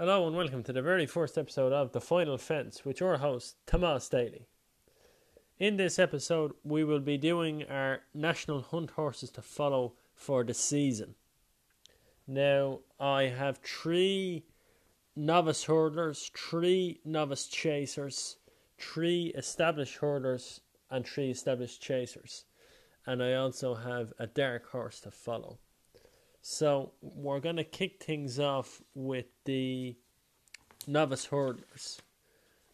Hello and welcome to the very first episode of The Final Fence with your host, Tomas Daly. In this episode, we will be doing our national hunt horses to follow for the season. Now, I have three novice hurdlers, three novice chasers, three established hurdlers, and three established chasers. And I also have a dark horse to follow. So we're going to kick things off with the novice hurdlers.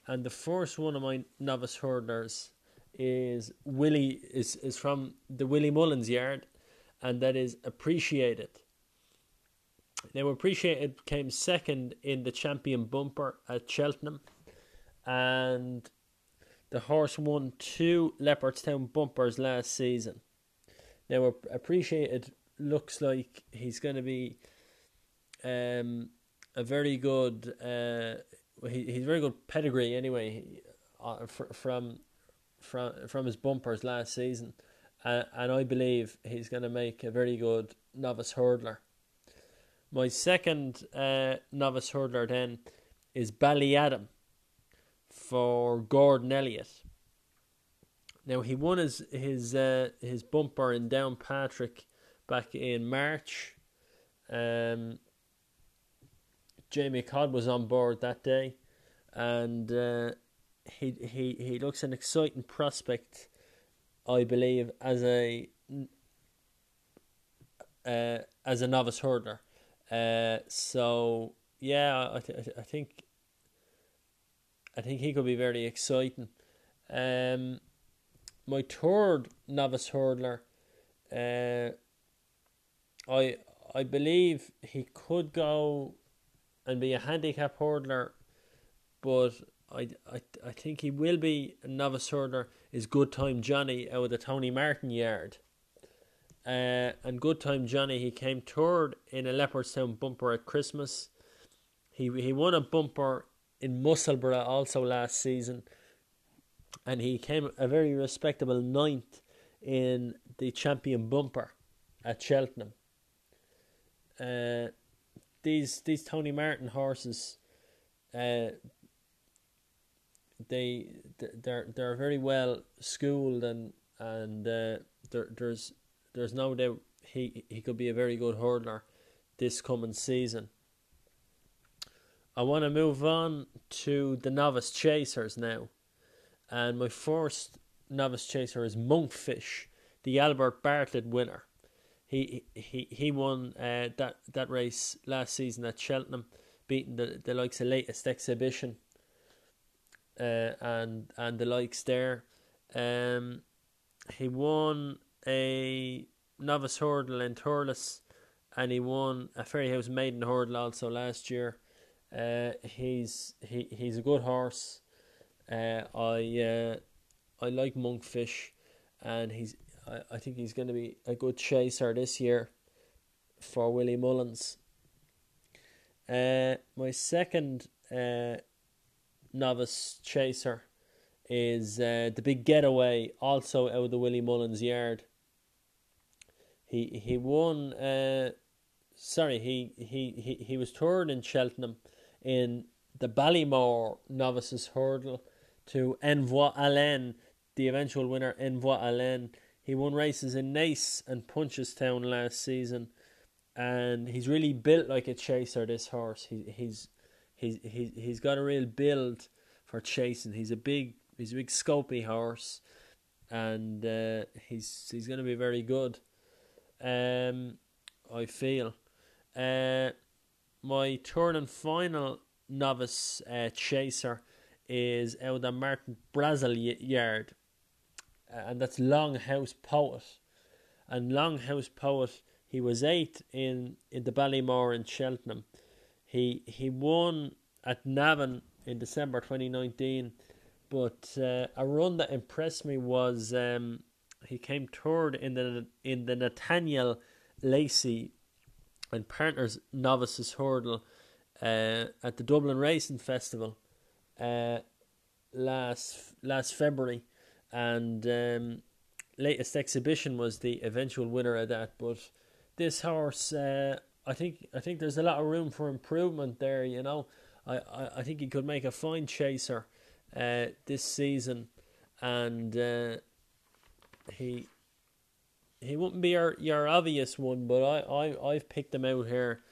And the first one of my novice hurdlers is Willie is, is from the Willie Mullins yard and that is Appreciate It. Now Appreciate It came second in the champion bumper at Cheltenham and the horse won two Leopardstown bumpers last season. Now Appreciate It looks like he's going to be um, a very good. Uh, he, he's very good pedigree anyway, uh, from from from his bumpers last season, uh, and I believe he's going to make a very good novice hurdler. My second uh, novice hurdler then is Ballyadam for Gordon Elliott. Now he won his his uh, his bumper in Downpatrick back in March. Um, Jamie Codd was on board that day, and uh, he he he looks an exciting prospect, I believe, as a uh, as a novice hurdler. Uh, so yeah, I th- I think I think he could be very exciting. Um, my third novice hurdler, uh, I I believe he could go and be a handicap hurdler, but I, I, I think he will be a novice hurdler. Is Good Time Johnny out of the Tony Martin yard. Uh, and Good Time Johnny, he came third in a Leopardstown bumper at Christmas. He he won a bumper in Musselburgh also last season, and he came a very respectable ninth in the champion bumper at Cheltenham. Uh, these these Tony Martin horses, uh, they they're they're very well schooled and and uh, there there's there's no doubt he he could be a very good hurdler this coming season. I want to move on to the novice chasers now, and my first novice chaser is Monkfish, the Albert Bartlett winner he he he won uh, that that race last season at Cheltenham, beating the the likes of latest exhibition. Uh, and and the likes there, um, he won a novice hurdle in Thurles, and he won a Fairyhouse maiden hurdle also last year. Uh, he's he he's a good horse. Uh, I uh, I like Monkfish, and he's I, I think he's going to be a good chaser this year for Willie Mullins. Uh, my second uh, novice chaser is uh, the big getaway, also out of the Willie Mullins yard. He he won. Uh, sorry, he, he, he, he was third in Cheltenham in the Ballymore novices hurdle to Envoi Allen, the eventual winner Envoi Allen. He won races in Naas and Punchestown last season, and he's really built like a chaser. This horse, he, he's he's he's he's got a real build for chasing. He's a big he's a big scopy horse, and uh, he's he's going to be very good. Um, I feel. Uh, my turn and final novice uh, chaser is out of Martin Brassil yard and that's Longhouse Poet. And Longhouse Poet, he was eighth in, in the Ballymore in Cheltenham. He he won at Navan in December 2019, but uh, a run that impressed me was um, he came third in the in the Nathaniel Lacy and Partners Novices Hurdle uh, at the Dublin Racing Festival uh, last last February and um, latest exhibition was the eventual winner of that. But this horse, uh, I think I think there's a lot of room for improvement there. You know, I, I, I think he could make a fine chaser uh, this season, and uh, he he wouldn't be your, your obvious one, but I, I I've picked him out here,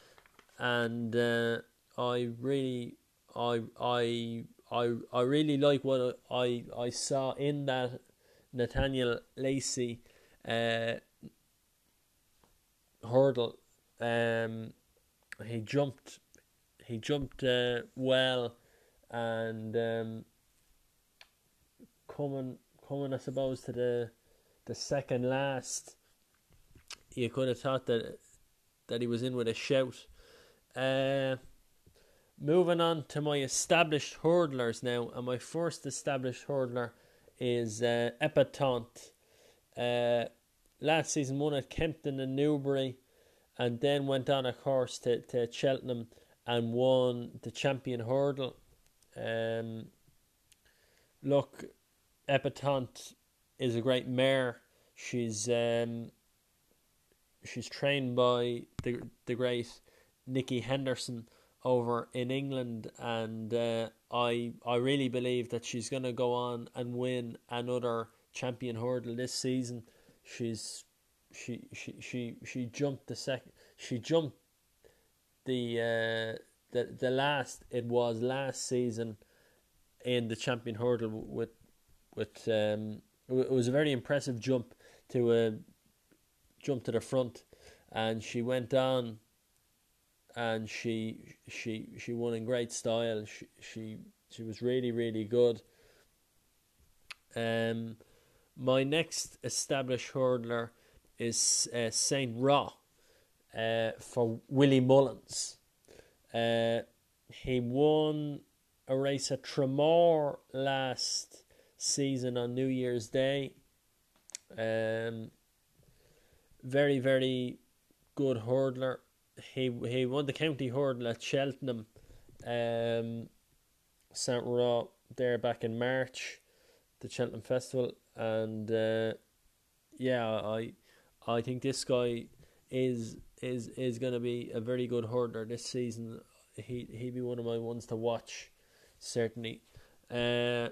and uh, I really I I I I really like what I I saw in that Nathaniel Lacy uh, hurdle. Um, he jumped he jumped uh, well, and um, coming coming I suppose to the the second last, you could have thought that that he was in with a shout. Uh, moving on to my established hurdlers now, and my first established hurdler is uh, Epatante. Uh, last season won at Kempton and Newbury, and then went on a course to, to Cheltenham and won the champion hurdle. Um, look, Epatante is a great mare. She's um, she's trained by the the great Nicky Henderson over in England, and uh, I I really believe that she's going to go on and win another champion hurdle this season. She's she she she she jumped the second she jumped the uh, the the last it was last season in the champion hurdle with with um it was a very impressive jump to uh, jump to the front and she went on and she she she won in great style she she, she was really really good um my next established hurdler is uh, Saint Roi uh, for Willie Mullins. Uh, he won a race at Tramore last season on New Year's Day. Um, very very good hurdler. He he won the county hurdle at Cheltenham, um, Saint Roi there back in March, the Cheltenham Festival, and uh, yeah, I I think this guy is is is going to be a very good hurdler this season. He he be one of my ones to watch, certainly. Uh,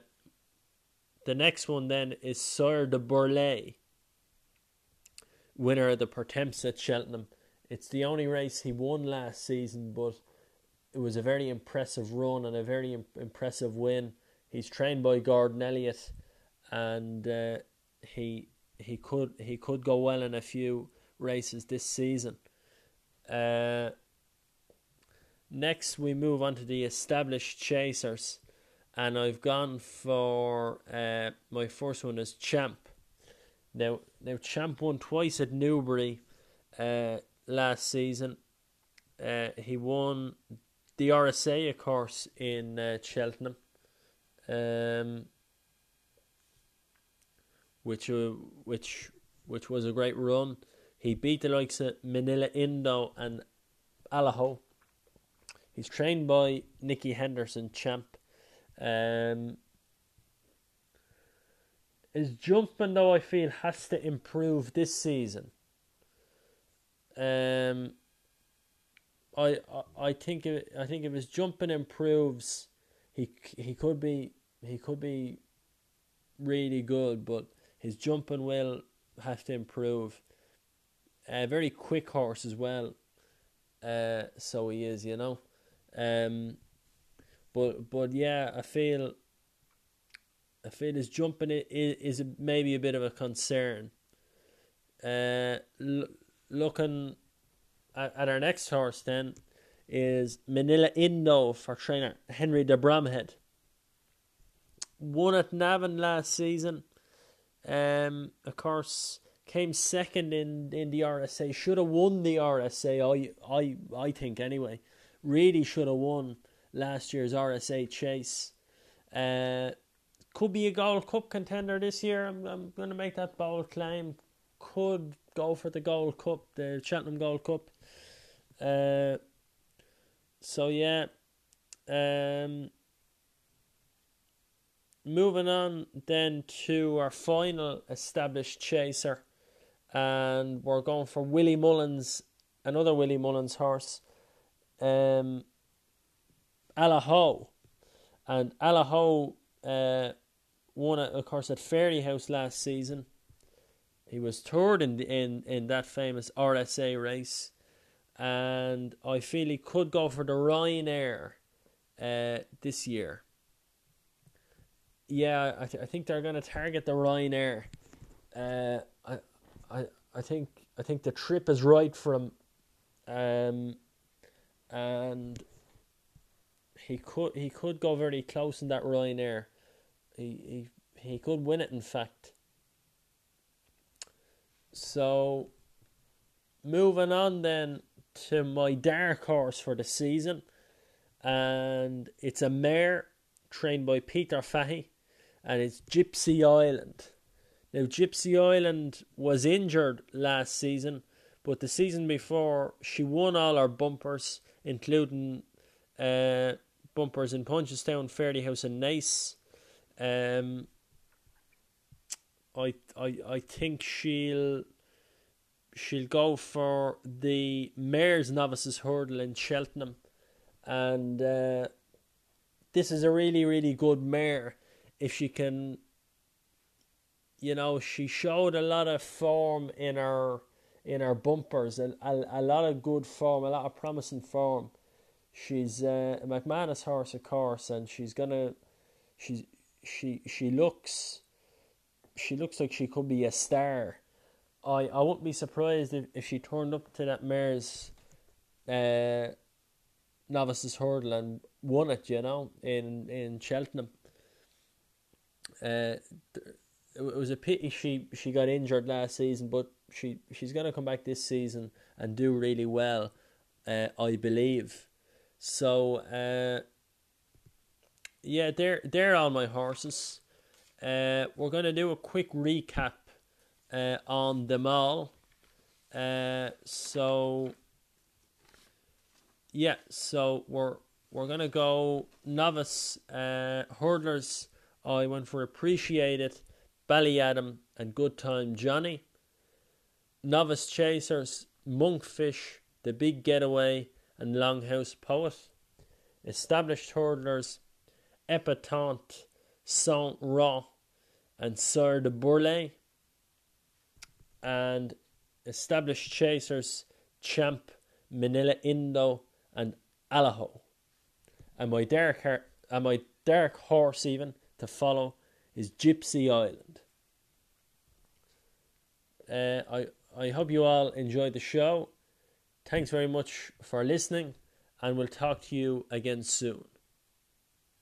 the next one then is Sire Du Berlais, winner of the Pertemps at Cheltenham. It's the only race he won last season, but it was a very impressive run and a very imp- impressive win. He's trained by Gordon Elliott, and uh, he he could he could go well in a few races this season. Uh, next, we move on to the established chasers, and I've gone for uh, my first one is Champ. Now, now Champ won twice at Newbury uh, last season. Uh, he won the RSA, of course, in uh, Cheltenham. Um, which uh, which which was a great run. He beat the likes of Minella Indo and Allaho. He's trained by Nicky Henderson, champ. Um, his jumping, though, I feel has to improve this season. Um, I, I I think if, I think if his jumping improves, he he could be he could be really good, but his jumping will have to improve. A very quick horse as well. Uh, so he is, you know. Um, but but yeah, I feel I feel his jumping is, is maybe a bit of a concern. Uh, looking at, at, our next horse then is Minella Indo for trainer Henry de Bromhead. Won at Navan last season. Um, of course, came second in, in the RSA. Should have won the RSA. I I I think anyway. Really should have won last year's RSA chase. Uh, could be a Gold Cup contender this year. I'm I'm going to make that bold claim. Could go for the Gold Cup, the Cheltenham Gold Cup. Uh, so yeah. Um, moving on then to our final established chaser, and we're going for Willie Mullins another Willie Mullins horse, um, Allaho, and Allaho uh, won, of course, at Fairyhouse last season. He was third in, in, in that famous RSA race, and I feel he could go for the Ryanair uh, this year. Yeah, I, th- I think they're going to target the Ryanair. Uh, I, I, I think I think the trip is right for him, um, and he could he could go very close in that Ryanair. He he he could win it. In fact. So, moving on then to my dark horse for the season, and it's a mare trained by Peter Fahey, and it's Gypsy Island. Now, Gypsy Island was injured last season, but the season before she won all her bumpers, including uh, bumpers in Punchestown, Fairyhouse, and Naas. Um, I I I think she'll she'll go for the Mares Novices Hurdle in Cheltenham, and uh, this is a really really good mare if she can. You know, she showed a lot of form in her in her bumpers, a, a, a lot of good form, a lot of promising form. She's uh, a McManus horse, of course, and she's gonna, she's she she looks she looks like she could be a star. I, I wouldn't be surprised if, if she turned up to that mare's uh, novices hurdle and won it, you know, in in Cheltenham. Uh, it was a pity she, she got injured last season, but she she's gonna come back this season and do really well, uh, I believe. So uh, yeah, they're they're all my horses. Uh, we're going to do a quick recap uh, on them all. Uh, so yeah, so we're we're gonna go novice uh, hurdlers. I went for Appreciate It, Ballyadam and Good Time Johnny. Novice chasers, Monkfish, The Big Getaway, and Longhouse Poet. Established hurdlers, Epatante, Saint Roi, and Sire Du Berlais, and established chasers Champ, Minella Indo, and Allaho. And my dark, and my dark horse even to follow is Gypsy Island. Uh, I I hope you all enjoyed the show. Thanks very much for listening, and we'll talk to you again soon.